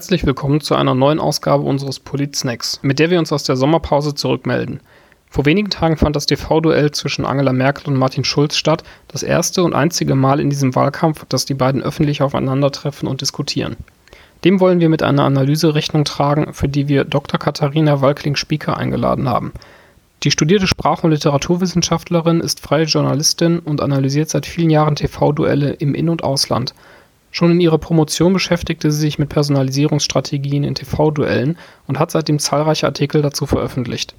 Herzlich willkommen zu einer neuen Ausgabe unseres Polit-Snacks, mit der wir uns aus der Sommerpause zurückmelden. Vor wenigen Tagen fand das TV-Duell zwischen Angela Merkel und Martin Schulz statt, das erste und einzige Mal in diesem Wahlkampf, dass die beiden öffentlich aufeinandertreffen und diskutieren. Dem wollen wir mit einer Analyse Rechnung tragen, für die wir Dr. Katharina Walkling-Spieker eingeladen haben. Die studierte Sprach- und Literaturwissenschaftlerin ist freie Journalistin und analysiert seit vielen Jahren TV-Duelle im In- und Ausland – Schon in ihrer Promotion beschäftigte sie sich mit Personalisierungsstrategien in TV-Duellen und hat seitdem zahlreiche Artikel dazu veröffentlicht.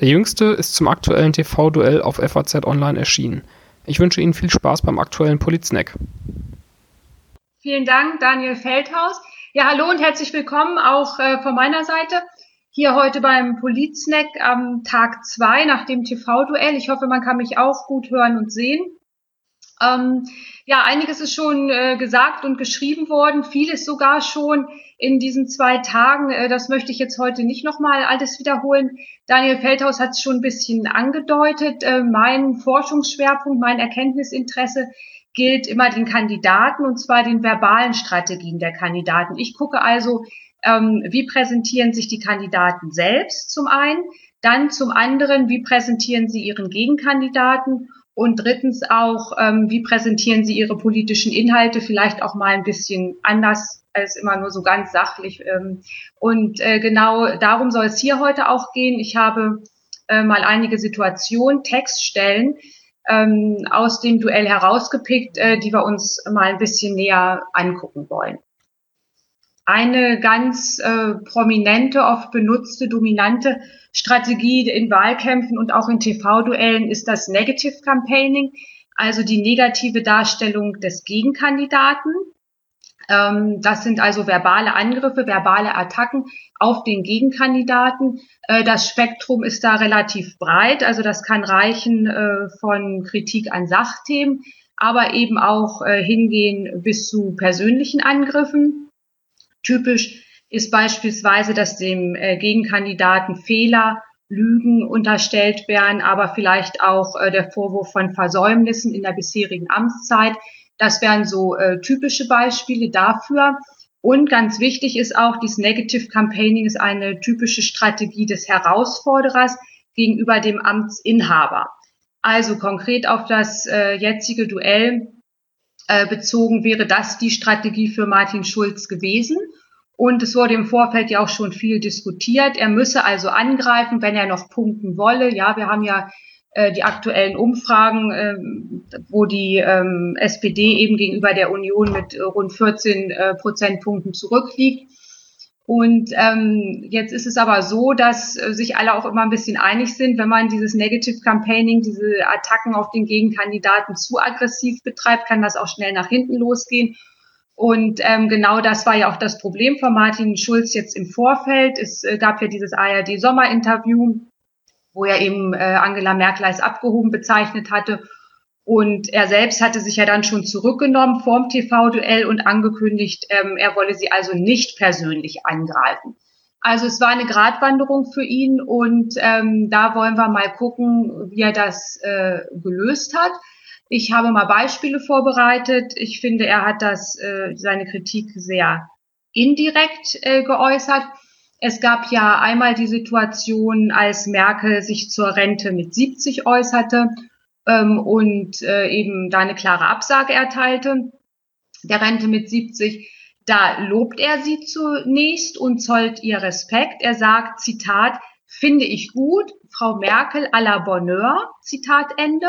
Der jüngste ist zum aktuellen TV-Duell auf FAZ Online erschienen. Ich wünsche Ihnen viel Spaß beim aktuellen Politsnack. Vielen Dank, Daniel Feldhaus. Ja, hallo und herzlich willkommen auch äh, von meiner Seite. Hier heute beim Politsnack am Tag zwei nach dem TV-Duell. Ich hoffe, man kann mich auch gut hören und sehen. Ähm, ja, einiges ist schon äh, gesagt und geschrieben worden, vieles sogar schon in diesen zwei Tagen. Äh, das möchte ich jetzt heute nicht nochmal alles wiederholen. Daniel Feldhaus hat es schon ein bisschen angedeutet. Äh, mein Forschungsschwerpunkt, mein Erkenntnisinteresse gilt immer den Kandidaten und zwar den verbalen Strategien der Kandidaten. Ich gucke also, ähm, wie präsentieren sich die Kandidaten selbst zum einen, dann zum anderen, wie präsentieren sie ihren Gegenkandidaten und drittens auch, ähm, wie präsentieren Sie Ihre politischen Inhalte, vielleicht auch mal ein bisschen anders als immer nur so ganz sachlich. Ähm, und äh, genau darum soll es hier heute auch gehen. Ich habe äh, mal einige Situationen, Textstellen ähm, aus dem Duell herausgepickt, äh, die wir uns mal ein bisschen näher angucken wollen. Eine ganz äh, prominente, oft benutzte, dominante Strategie in Wahlkämpfen und auch in TV-Duellen ist das Negative Campaigning, also die negative Darstellung des Gegenkandidaten. Ähm, das sind also verbale Angriffe, verbale Attacken auf den Gegenkandidaten. Äh, das Spektrum ist da relativ breit, also das kann reichen äh, von Kritik an Sachthemen, aber eben auch äh, hingehen bis zu persönlichen Angriffen. Typisch ist beispielsweise, dass dem äh, Gegenkandidaten Fehler, Lügen unterstellt werden, aber vielleicht auch äh, der Vorwurf von Versäumnissen in der bisherigen Amtszeit. Das wären so äh, typische Beispiele dafür. Und ganz wichtig ist auch, dieses Negative Campaigning ist eine typische Strategie des Herausforderers gegenüber dem Amtsinhaber. Also konkret auf das äh, jetzige Duell äh, bezogen wäre das die Strategie für Martin Schulz gewesen. Und es wurde im Vorfeld ja auch schon viel diskutiert. Er müsse also angreifen, wenn er noch punkten wolle. Ja, wir haben ja äh, die aktuellen Umfragen, äh, wo die ähm, SPD eben gegenüber der Union mit äh, rund 14 äh, Prozentpunkten zurückliegt. Und ähm, jetzt ist es aber so, dass äh, sich alle auch immer ein bisschen einig sind, wenn man dieses Negative Campaigning, diese Attacken auf den Gegenkandidaten zu aggressiv betreibt, kann das auch schnell nach hinten losgehen. Und ähm, genau das war ja auch das Problem von Martin Schulz jetzt im Vorfeld. Es äh, gab ja dieses ARD-Sommerinterview, wo er eben äh, Angela Merkel als abgehoben bezeichnet hatte. Und er selbst hatte sich ja dann schon zurückgenommen vorm TV-Duell und angekündigt, ähm, er wolle sie also nicht persönlich angreifen. Also es war eine Gratwanderung für ihn und ähm, da wollen wir mal gucken, wie er das äh, gelöst hat. Ich habe mal Beispiele vorbereitet. Ich finde, er hat das, äh, seine Kritik sehr indirekt äh, geäußert. Es gab ja einmal die Situation, als Merkel sich zur Rente mit 70 äußerte ähm, und äh, eben da eine klare Absage erteilte, der Rente mit 70. Da lobt er sie zunächst und zollt ihr Respekt. Er sagt, Zitat, finde ich gut, Frau Merkel à la Bonheur, Zitat Ende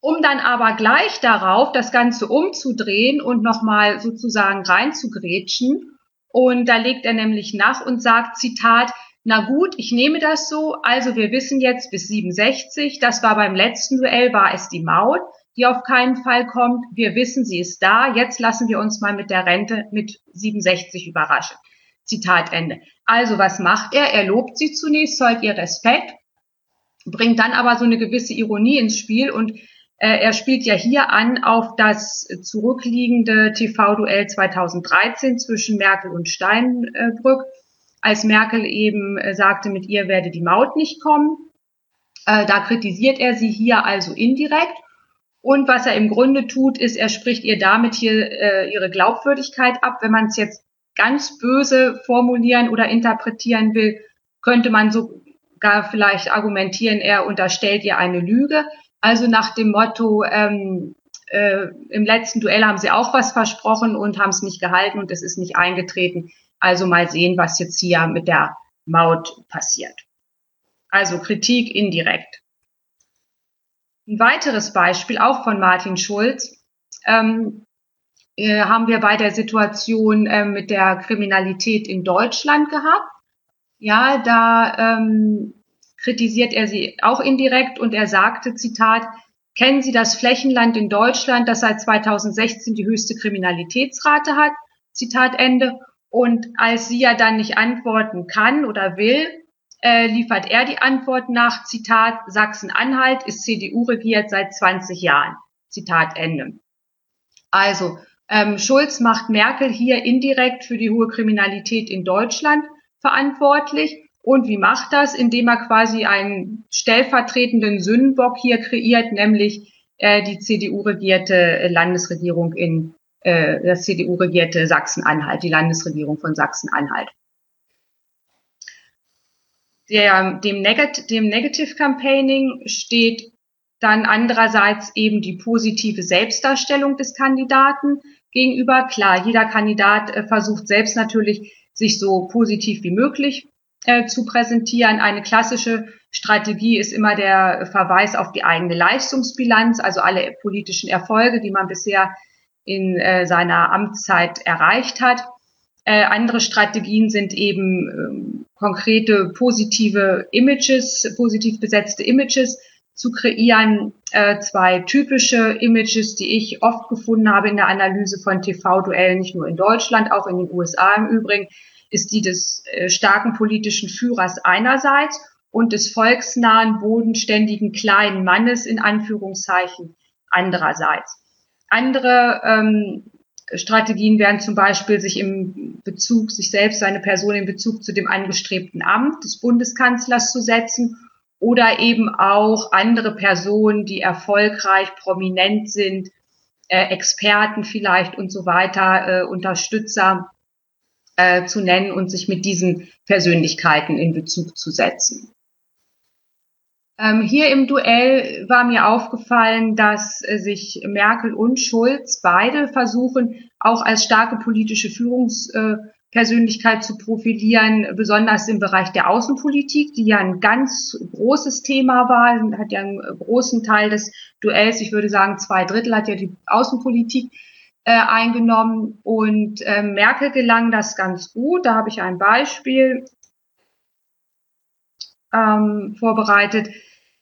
um dann aber gleich darauf das Ganze umzudrehen und nochmal sozusagen reinzugrätschen. Und da legt er nämlich nach und sagt, Zitat, na gut, ich nehme das so, also wir wissen jetzt bis 67, das war beim letzten Duell, war es die Maut, die auf keinen Fall kommt. Wir wissen, sie ist da, jetzt lassen wir uns mal mit der Rente mit 67 überraschen. Zitat Ende. Also was macht er? Er lobt sie zunächst, zollt ihr Respekt, bringt dann aber so eine gewisse Ironie ins Spiel und äh, er spielt ja hier an auf das zurückliegende TV-Duell 2013 zwischen Merkel und Steinbrück, als Merkel eben äh, sagte, mit ihr werde die Maut nicht kommen. Äh, da kritisiert er sie hier also indirekt. Und was er im Grunde tut, ist, er spricht ihr damit hier ihre Glaubwürdigkeit ab. Wenn man es jetzt ganz böse formulieren oder interpretieren will, könnte man sogar vielleicht argumentieren, er unterstellt ihr eine Lüge. Also nach dem Motto, ähm, äh, im letzten Duell haben sie auch was versprochen und haben es nicht gehalten und es ist nicht eingetreten. Also mal sehen, was jetzt hier mit der Maut passiert. Also Kritik indirekt. Ein weiteres Beispiel, auch von Martin Schulz, ähm, äh, haben wir bei der Situation äh, mit der Kriminalität in Deutschland gehabt. Ja, da ähm, kritisiert er sie auch indirekt und er sagte, Zitat, kennen Sie das Flächenland in Deutschland, das seit 2016 die höchste Kriminalitätsrate hat? Zitat Ende. Und als sie ja dann nicht antworten kann oder will, äh, liefert er die Antwort nach, Zitat, Sachsen-Anhalt ist CDU regiert seit 20 Jahren. Zitat Ende. Also, ähm, Schulz macht Merkel hier indirekt für die hohe Kriminalität in Deutschland verantwortlich. Und wie macht das? Indem er quasi einen stellvertretenden Sündenbock hier kreiert, nämlich äh, die CDU-regierte Landesregierung in äh, das CDU-regierte Sachsen-Anhalt, die Landesregierung von Sachsen-Anhalt dem, Negat dem Negative Campaigning steht dann andererseits eben die positive Selbstdarstellung des Kandidaten gegenüber. Klar, jeder Kandidat äh, versucht selbst natürlich, sich so positiv wie möglich äh, zu präsentieren. Eine klassische Strategie ist immer der Verweis auf die eigene Leistungsbilanz, also alle politischen Erfolge, die man bisher in äh, seiner Amtszeit erreicht hat. Äh, andere Strategien sind eben ähm, konkrete positive Images, positiv besetzte Images zu kreieren. Äh, zwei typische Images, die ich oft gefunden habe in der Analyse von TV-Duellen, nicht nur in Deutschland, auch in den USA im Übrigen, ist die des äh, starken politischen Führers einerseits und des volksnahen, bodenständigen kleinen Mannes in Anführungszeichen andererseits. Andere ähm, Strategien wären zum Beispiel, sich im Bezug, sich selbst, seine Person in Bezug zu dem angestrebten Amt des Bundeskanzlers zu setzen oder eben auch andere Personen, die erfolgreich, prominent sind, äh, Experten vielleicht und so weiter, äh, Unterstützer äh, zu nennen und sich mit diesen Persönlichkeiten in Bezug zu setzen. Ähm, hier im Duell war mir aufgefallen, dass äh, sich Merkel und Schulz beide versuchen, auch als starke politische Führungspersönlichkeit zu profilieren, besonders im Bereich der Außenpolitik, die ja ein ganz großes Thema war, hat ja einen großen Teil des Duells, ich würde sagen zwei Drittel hat ja die Außenpolitik äh, eingenommen und äh, Merkel gelang das ganz gut. Da habe ich ein Beispiel ähm, vorbereitet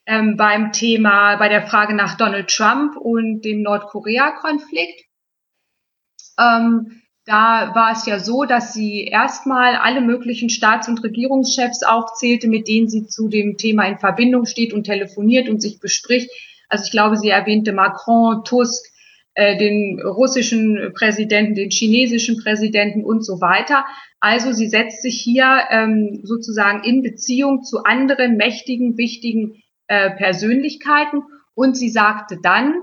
ähm, beim Thema, bei der Frage nach Donald Trump und dem Nordkorea-Konflikt. Ähm, da war es ja so, dass sie erstmal alle möglichen Staats- und Regierungschefs aufzählte, mit denen sie zu dem Thema in Verbindung steht und telefoniert und sich bespricht. Also ich glaube, sie erwähnte Macron, Tusk, äh, den russischen Präsidenten, den chinesischen Präsidenten und so weiter. Also sie setzt sich hier ähm, sozusagen in Beziehung zu anderen mächtigen, wichtigen äh, Persönlichkeiten. Und sie sagte dann,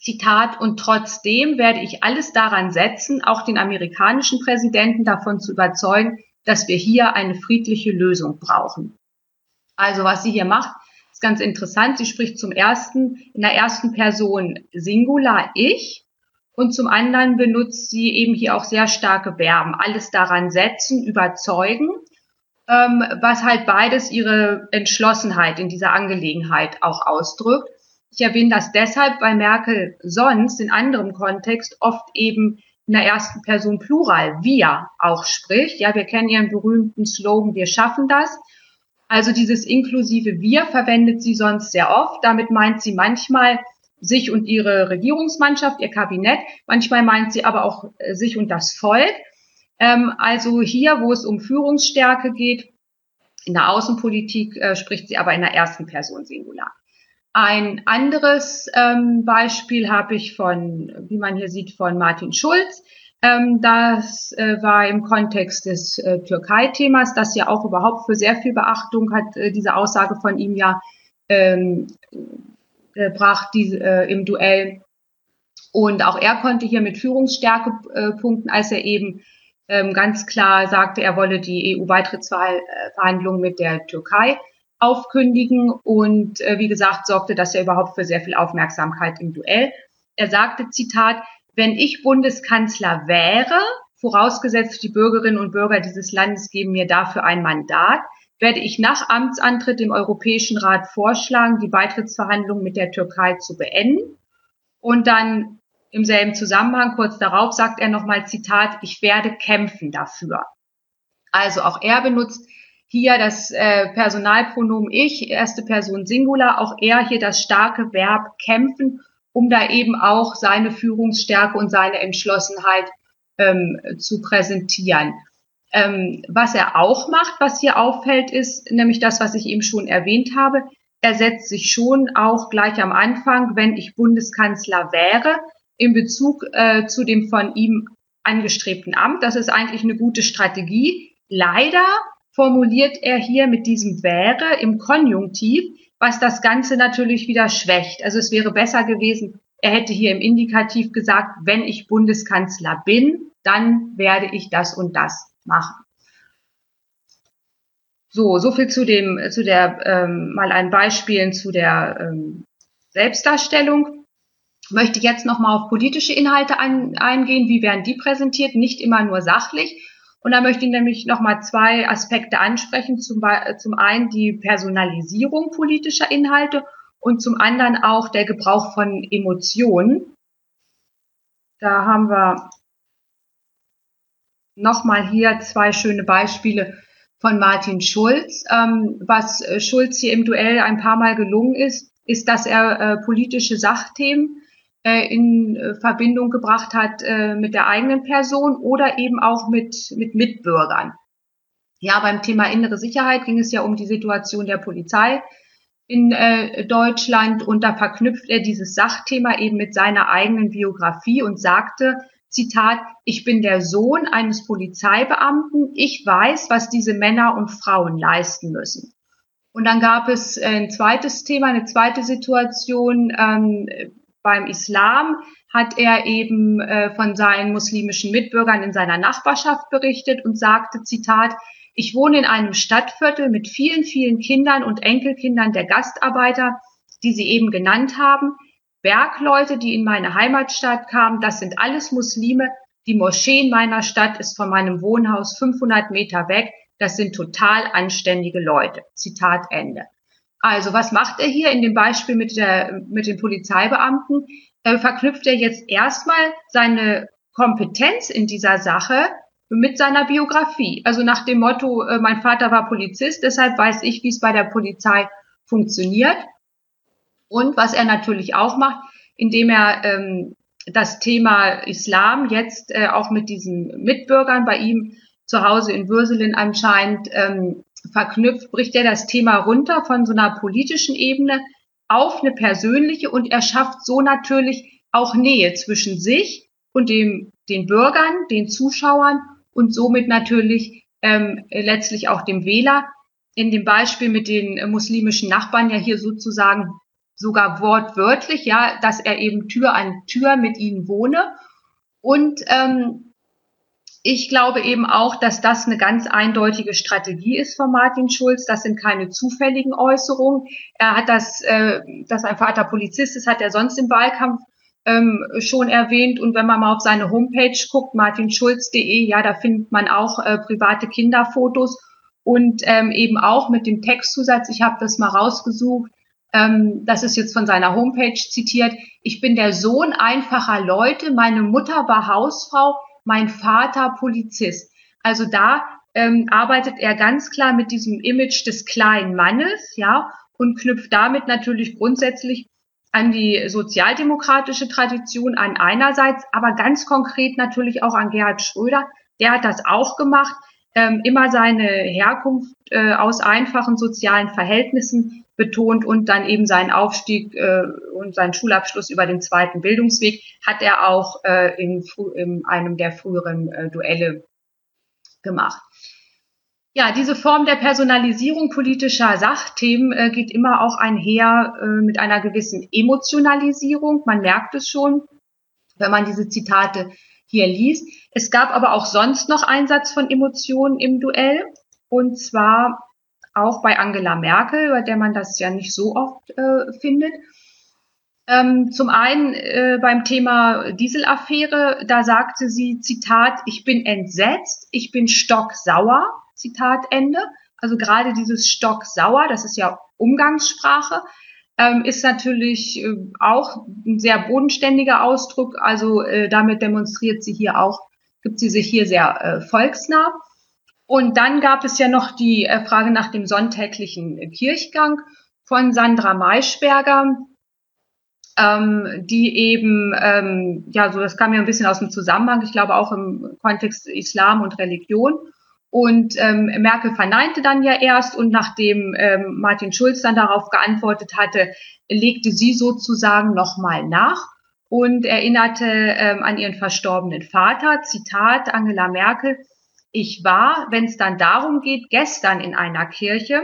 Zitat, und trotzdem werde ich alles daran setzen, auch den amerikanischen Präsidenten davon zu überzeugen, dass wir hier eine friedliche Lösung brauchen. Also was sie hier macht, ist ganz interessant. Sie spricht zum ersten in der ersten Person Singular ich und zum anderen benutzt sie eben hier auch sehr starke Verben. Alles daran setzen, überzeugen ähm, was halt beides ihre Entschlossenheit in dieser Angelegenheit auch ausdrückt. Ich erwähne das deshalb, weil Merkel sonst in anderem Kontext oft eben in der ersten Person Plural wir auch spricht. Ja, wir kennen ihren berühmten Slogan, wir schaffen das. Also dieses inklusive wir verwendet sie sonst sehr oft. Damit meint sie manchmal sich und ihre Regierungsmannschaft, ihr Kabinett. Manchmal meint sie aber auch äh, sich und das Volk. Ähm, also hier, wo es um Führungsstärke geht, in der Außenpolitik äh, spricht sie aber in der ersten Person Singular. Ein anderes ähm, Beispiel habe ich von, wie man hier sieht, von Martin Schulz. Ähm, das äh, war im Kontext des äh, Türkei-Themas, das ja auch überhaupt für sehr viel Beachtung hat, äh, diese Aussage von ihm ja ähm, gebracht diese, äh, im Duell. Und auch er konnte hier mit Führungsstärke äh, punkten, als er eben Ähm, ganz klar sagte, er wolle die EU-Beitrittsverhandlungen mit der Türkei aufkündigen und äh, wie gesagt sorgte das ja überhaupt für sehr viel Aufmerksamkeit im Duell. Er sagte, Zitat, wenn ich Bundeskanzler wäre, vorausgesetzt die Bürgerinnen und Bürger dieses Landes geben mir dafür ein Mandat, werde ich nach Amtsantritt dem Europäischen Rat vorschlagen, die Beitrittsverhandlungen mit der Türkei zu beenden. Und dann im selben Zusammenhang kurz darauf sagt er nochmal Zitat, ich werde kämpfen dafür. Also auch er benutzt hier das äh, Personalpronomen ich, erste Person Singular, auch er hier das starke Verb kämpfen, um da eben auch seine Führungsstärke und seine Entschlossenheit ähm, zu präsentieren. Ähm, was er auch macht, was hier auffällt, ist nämlich das, was ich eben schon erwähnt habe. Er setzt sich schon auch gleich am Anfang, wenn ich Bundeskanzler wäre, in Bezug äh, zu dem von ihm angestrebten Amt. Das ist eigentlich eine gute Strategie. Leider formuliert er hier mit diesem wäre im Konjunktiv, was das Ganze natürlich wieder schwächt. Also es wäre besser gewesen, er hätte hier im Indikativ gesagt, wenn ich Bundeskanzler bin, dann werde ich das und das machen. So, so viel zu dem, zu der, ähm, mal ein Beispiel zu der ähm, Selbstdarstellung. Ich möchte jetzt nochmal auf politische Inhalte ein, eingehen. Wie werden die präsentiert? Nicht immer nur sachlich. Und da möchte ich nämlich nochmal zwei Aspekte ansprechen. Zum, zum einen die Personalisierung politischer Inhalte und zum anderen auch der Gebrauch von Emotionen. Da haben wir nochmal hier zwei schöne Beispiele von Martin Schulz. Ähm, was äh, Schulz hier im Duell ein paar Mal gelungen ist, ist, dass er äh, politische Sachthemen äh, in äh, Verbindung gebracht hat äh, mit der eigenen Person oder eben auch mit, mit Mitbürgern. Ja, beim Thema innere Sicherheit ging es ja um die Situation der Polizei in äh, Deutschland und da verknüpft er dieses Sachthema eben mit seiner eigenen Biografie und sagte, Zitat, ich bin der Sohn eines Polizeibeamten, ich weiß, was diese Männer und Frauen leisten müssen. Und dann gab es ein zweites Thema, eine zweite Situation. Ähm, beim Islam hat er eben äh, von seinen muslimischen Mitbürgern in seiner Nachbarschaft berichtet und sagte, Zitat, ich wohne in einem Stadtviertel mit vielen, vielen Kindern und Enkelkindern der Gastarbeiter, die Sie eben genannt haben. Bergleute, die in meine Heimatstadt kamen, das sind alles Muslime. Die Moschee in meiner Stadt ist von meinem Wohnhaus 500 Meter weg. Das sind total anständige Leute. Zitat Ende. Also was macht er hier in dem Beispiel mit, der, mit den Polizeibeamten? Äh, verknüpft er jetzt erstmal seine Kompetenz in dieser Sache mit seiner Biografie. Also nach dem Motto, äh, mein Vater war Polizist, deshalb weiß ich, wie es bei der Polizei funktioniert. Und was er natürlich auch macht, indem er ähm, das Thema Islam jetzt äh, auch mit diesen Mitbürgern bei ihm zu Hause in Würselen anscheinend ähm, verknüpft, bricht er das Thema runter von so einer politischen Ebene auf eine persönliche und er schafft so natürlich auch Nähe zwischen sich und dem, den Bürgern, den Zuschauern und somit natürlich ähm, letztlich auch dem Wähler. In dem Beispiel mit den muslimischen Nachbarn ja hier sozusagen sogar wortwörtlich, ja, dass er eben Tür an Tür mit ihnen wohne. Und ähm, ich glaube eben auch, dass das eine ganz eindeutige Strategie ist von Martin Schulz. Das sind keine zufälligen Äußerungen. Er hat das, äh, dass ein Vater Polizist ist, hat er sonst im Wahlkampf ähm, schon erwähnt. Und wenn man mal auf seine Homepage guckt, martinschulz.de, ja, da findet man auch äh, private Kinderfotos und ähm, eben auch mit dem Textzusatz, ich habe das mal rausgesucht, ähm, das ist jetzt von seiner Homepage zitiert, ich bin der Sohn einfacher Leute, meine Mutter war Hausfrau, mein Vater Polizist. Also da ähm, arbeitet er ganz klar mit diesem Image des kleinen Mannes, ja, und knüpft damit natürlich grundsätzlich an die sozialdemokratische Tradition an einerseits, aber ganz konkret natürlich auch an Gerhard Schröder. Der hat das auch gemacht, ähm, immer seine Herkunft äh, aus einfachen sozialen Verhältnissen betont und dann eben seinen Aufstieg äh, und seinen Schulabschluss über den zweiten Bildungsweg hat er auch äh, in, in einem der früheren äh, Duelle gemacht. Ja, diese Form der Personalisierung politischer Sachthemen äh, geht immer auch einher äh, mit einer gewissen Emotionalisierung. Man merkt es schon, wenn man diese Zitate hier liest. Es gab aber auch sonst noch Einsatz von Emotionen im Duell. Und zwar auch bei Angela Merkel, bei der man das ja nicht so oft äh, findet. Ähm, zum einen äh, beim Thema Dieselaffäre, da sagte sie, Zitat, ich bin entsetzt, ich bin stocksauer, Zitat Ende. Also gerade dieses stocksauer, das ist ja Umgangssprache, ähm, ist natürlich äh, auch ein sehr bodenständiger Ausdruck. Also äh, damit demonstriert sie hier auch, gibt sie sich hier sehr äh, volksnah. Und dann gab es ja noch die äh, Frage nach dem sonntäglichen Kirchgang von Sandra Maischberger, ähm, die eben, ähm, ja, so das kam ja ein bisschen aus dem Zusammenhang, ich glaube auch im Kontext Islam und Religion. Und ähm, Merkel verneinte dann ja erst und nachdem ähm, Martin Schulz dann darauf geantwortet hatte, legte sie sozusagen nochmal nach und erinnerte ähm, an ihren verstorbenen Vater. Zitat Angela Merkel, ich war, wenn es dann darum geht, gestern in einer Kirche,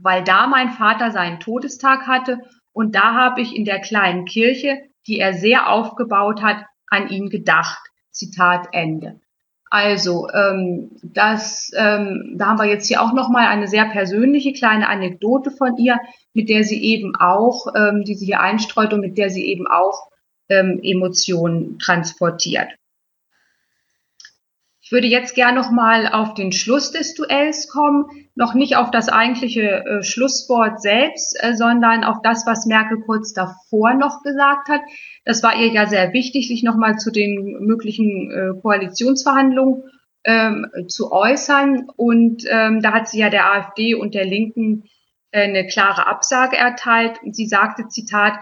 weil da mein Vater seinen Todestag hatte und da habe ich in der kleinen Kirche, die er sehr aufgebaut hat, an ihn gedacht. Zitat Ende. Also, ähm, das, ähm, da haben wir jetzt hier auch nochmal eine sehr persönliche kleine Anekdote von ihr, mit der sie eben auch, ähm, die sie hier einstreut und mit der sie eben auch ähm, Emotionen transportiert. Ich würde jetzt gern nochmal auf den Schluss des Duells kommen, noch nicht auf das eigentliche äh, Schlusswort selbst, äh, sondern auf das, was Merkel kurz davor noch gesagt hat. Das war ihr ja sehr wichtig, sich nochmal zu den möglichen äh, Koalitionsverhandlungen ähm, zu äußern. Und ähm, da hat sie ja der AfD und der Linken äh, eine klare Absage erteilt. Sie sagte, Zitat,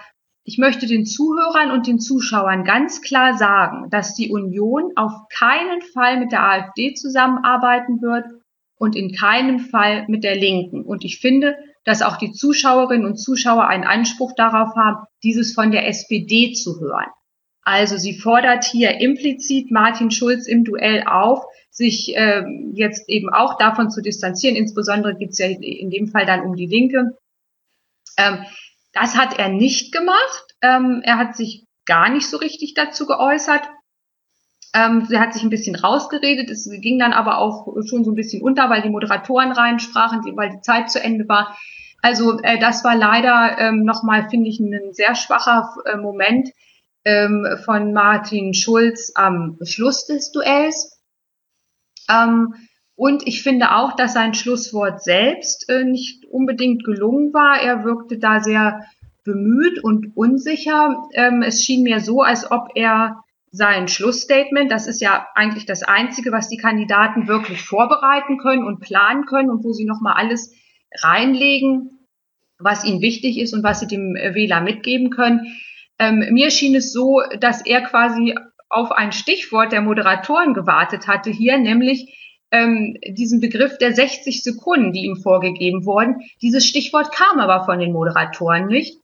ich möchte den Zuhörern und den Zuschauern ganz klar sagen, dass die Union auf keinen Fall mit der AfD zusammenarbeiten wird und in keinem Fall mit der Linken. Und ich finde, dass auch die Zuschauerinnen und Zuschauer einen Anspruch darauf haben, dieses von der SPD zu hören. Also sie fordert hier implizit Martin Schulz im Duell auf, sich äh, jetzt eben auch davon zu distanzieren. Insbesondere geht es ja in dem Fall dann um die Linke. Ähm, das hat er nicht gemacht. Ähm, er hat sich gar nicht so richtig dazu geäußert. Ähm, er hat sich ein bisschen rausgeredet. Es ging dann aber auch schon so ein bisschen unter, weil die Moderatoren reinsprachen, weil die Zeit zu Ende war. Also äh, das war leider ähm, nochmal, finde ich, ein sehr schwacher äh, Moment ähm, von Martin Schulz am Schluss des Duells. Ähm, und ich finde auch, dass sein Schlusswort selbst äh, nicht unbedingt gelungen war. Er wirkte da sehr bemüht und unsicher. Ähm, es schien mir so, als ob er sein Schlussstatement, das ist ja eigentlich das Einzige, was die Kandidaten wirklich vorbereiten können und planen können und wo sie nochmal alles reinlegen, was ihnen wichtig ist und was sie dem Wähler mitgeben können. Ähm, mir schien es so, dass er quasi auf ein Stichwort der Moderatoren gewartet hatte hier, nämlich ähm, diesen Begriff der 60 Sekunden, die ihm vorgegeben wurden. Dieses Stichwort kam aber von den Moderatoren nicht.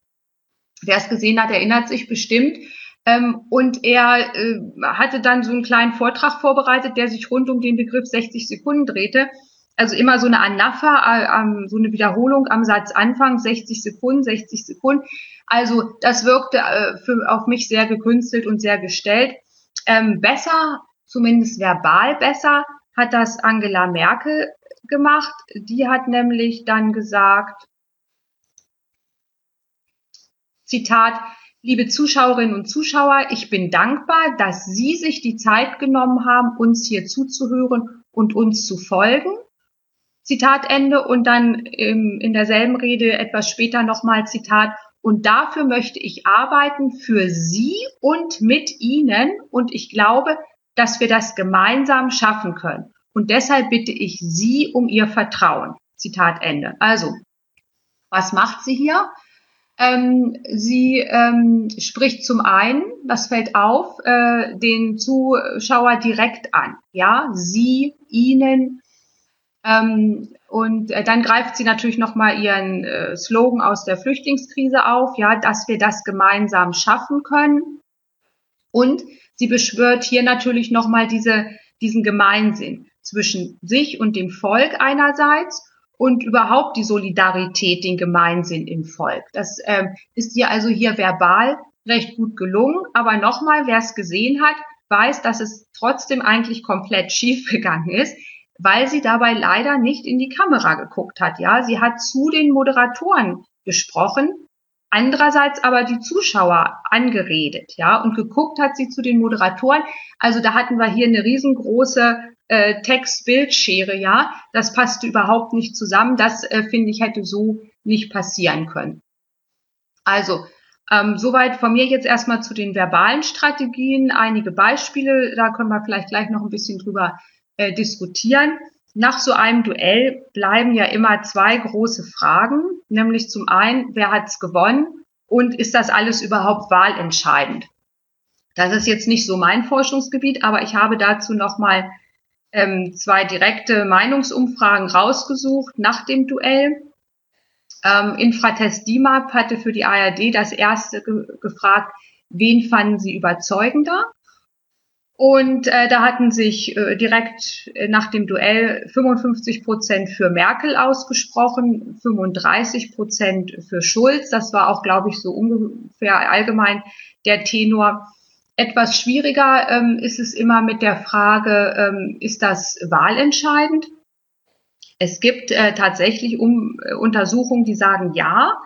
Wer es gesehen hat, erinnert sich bestimmt. Ähm, und er äh, hatte dann so einen kleinen Vortrag vorbereitet, der sich rund um den Begriff 60 Sekunden drehte. Also immer so eine Anapha, äh, so eine Wiederholung am Satzanfang, 60 Sekunden, 60 Sekunden. Also das wirkte äh, für, auf mich sehr gekünstelt und sehr gestellt. Ähm, besser, zumindest verbal besser, hat das Angela Merkel gemacht. Die hat nämlich dann gesagt, Zitat, liebe Zuschauerinnen und Zuschauer, ich bin dankbar, dass Sie sich die Zeit genommen haben, uns hier zuzuhören und uns zu folgen. Zitat Ende und dann in derselben Rede etwas später nochmal Zitat und dafür möchte ich arbeiten für Sie und mit Ihnen und ich glaube, dass wir das gemeinsam schaffen können. Und deshalb bitte ich Sie um Ihr Vertrauen. Zitat Ende. Also, was macht sie hier? Ähm, sie ähm, spricht zum einen, das fällt auf, äh, den Zuschauer direkt an. Ja, sie, ihnen. Ähm, und äh, dann greift sie natürlich nochmal ihren äh, Slogan aus der Flüchtlingskrise auf, ja, dass wir das gemeinsam schaffen können. Und sie beschwört hier natürlich nochmal diese, diesen Gemeinsinn zwischen sich und dem Volk einerseits und überhaupt die Solidarität, den Gemeinsinn im Volk. Das ähm, ist hier also hier verbal recht gut gelungen. Aber nochmal, wer es gesehen hat, weiß, dass es trotzdem eigentlich komplett schief gegangen ist, weil sie dabei leider nicht in die Kamera geguckt hat. Ja, sie hat zu den Moderatoren gesprochen, andererseits aber die Zuschauer angeredet, ja, und geguckt hat sie zu den Moderatoren. Also da hatten wir hier eine riesengroße äh, Text-Bildschere, ja. Das passte überhaupt nicht zusammen. Das äh, finde ich hätte so nicht passieren können. Also ähm, soweit von mir jetzt erstmal zu den verbalen Strategien. Einige Beispiele, da können wir vielleicht gleich noch ein bisschen drüber äh, diskutieren. Nach so einem Duell bleiben ja immer zwei große Fragen, nämlich zum einen, wer hat's gewonnen und ist das alles überhaupt wahlentscheidend? Das ist jetzt nicht so mein Forschungsgebiet, aber ich habe dazu nochmal ähm, zwei direkte Meinungsumfragen rausgesucht nach dem Duell. Ähm, Infratest DIMAP hatte für die ARD das erste ge gefragt, wen fanden sie überzeugender? Und äh, da hatten sich äh, direkt nach dem Duell 55 Prozent für Merkel ausgesprochen, 35 Prozent für Schulz. Das war auch, glaube ich, so ungefähr allgemein der Tenor. Etwas schwieriger ähm, ist es immer mit der Frage, ähm, ist das wahlentscheidend? Es gibt äh, tatsächlich um, äh, Untersuchungen, die sagen ja.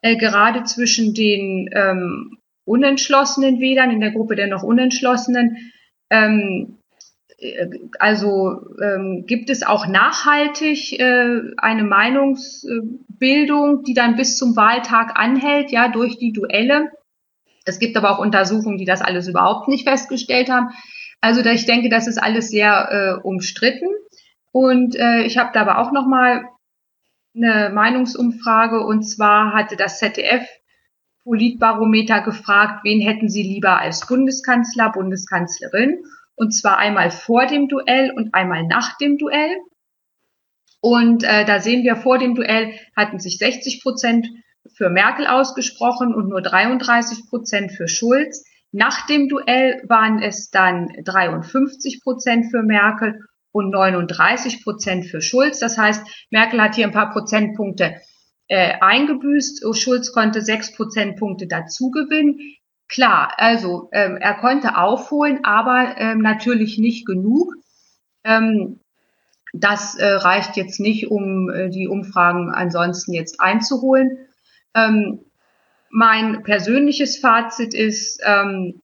Äh, gerade zwischen den ähm, unentschlossenen Wählern, in der Gruppe der noch unentschlossenen, ähm, äh, also ähm, gibt es auch nachhaltig äh, eine Meinungsbildung, die dann bis zum Wahltag anhält, ja, durch die Duelle. Es gibt aber auch Untersuchungen, die das alles überhaupt nicht festgestellt haben. Also da ich denke, das ist alles sehr äh, umstritten. Und äh, ich habe da aber auch noch mal eine Meinungsumfrage und zwar hatte das ZDF Politbarometer gefragt, wen hätten Sie lieber als Bundeskanzler, Bundeskanzlerin? Und zwar einmal vor dem Duell und einmal nach dem Duell. Und äh, da sehen wir, vor dem Duell hatten sich 60 Prozent für Merkel ausgesprochen und nur 33 Prozent für Schulz. Nach dem Duell waren es dann 53 Prozent für Merkel und 39 Prozent für Schulz. Das heißt, Merkel hat hier ein paar Prozentpunkte äh, eingebüßt. Schulz konnte sechs Prozentpunkte dazu gewinnen. Klar, also ähm, er konnte aufholen, aber ähm, natürlich nicht genug. Ähm, das äh, reicht jetzt nicht, um äh, die Umfragen ansonsten jetzt einzuholen. Ähm, mein persönliches Fazit ist, ähm,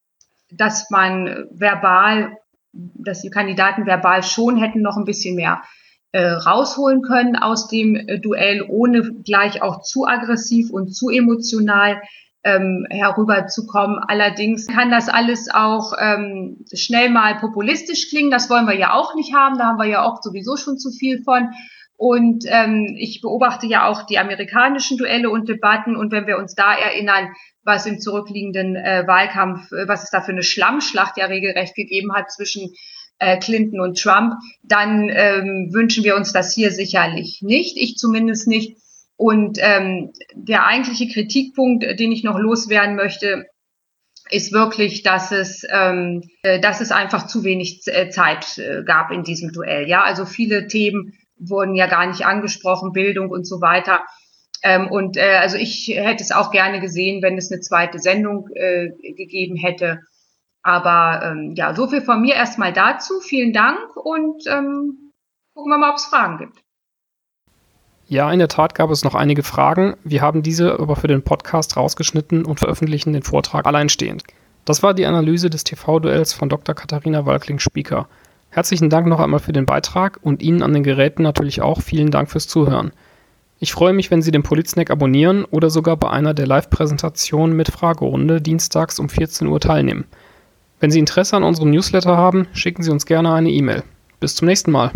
dass man verbal dass die Kandidaten verbal schon hätten noch ein bisschen mehr äh, rausholen können aus dem äh, Duell, ohne gleich auch zu aggressiv und zu emotional ähm, herüberzukommen. Allerdings kann das alles auch ähm, schnell mal populistisch klingen. Das wollen wir ja auch nicht haben. Da haben wir ja auch sowieso schon zu viel von. Und ähm, ich beobachte ja auch die amerikanischen Duelle und Debatten. Und wenn wir uns da erinnern, was im zurückliegenden äh, Wahlkampf, äh, was es da für eine Schlammschlacht ja regelrecht gegeben hat zwischen äh, Clinton und Trump, dann ähm, wünschen wir uns das hier sicherlich nicht. Ich zumindest nicht. Und ähm, der eigentliche Kritikpunkt, den ich noch loswerden möchte, ist wirklich, dass es, ähm, äh, dass es einfach zu wenig äh, Zeit äh, gab in diesem Duell. Ja, also viele Themen wurden ja gar nicht angesprochen, Bildung und so weiter. Ähm, und äh, also ich hätte es auch gerne gesehen, wenn es eine zweite Sendung äh, gegeben hätte. Aber ähm, ja, so viel von mir erstmal dazu. Vielen Dank und ähm, gucken wir mal, ob es Fragen gibt. Ja, in der Tat gab es noch einige Fragen. Wir haben diese aber für den Podcast rausgeschnitten und veröffentlichen den Vortrag alleinstehend. Das war die Analyse des TV-Duells von Dr. Katharina Walkling-Spieker. Herzlichen Dank noch einmal für den Beitrag und Ihnen an den Geräten natürlich auch vielen Dank fürs Zuhören. Ich freue mich, wenn Sie den Politsnack abonnieren oder sogar bei einer der Live-Präsentationen mit Fragerunde dienstags um 14 Uhr teilnehmen. Wenn Sie Interesse an unserem Newsletter haben, schicken Sie uns gerne eine E-Mail. Bis zum nächsten Mal.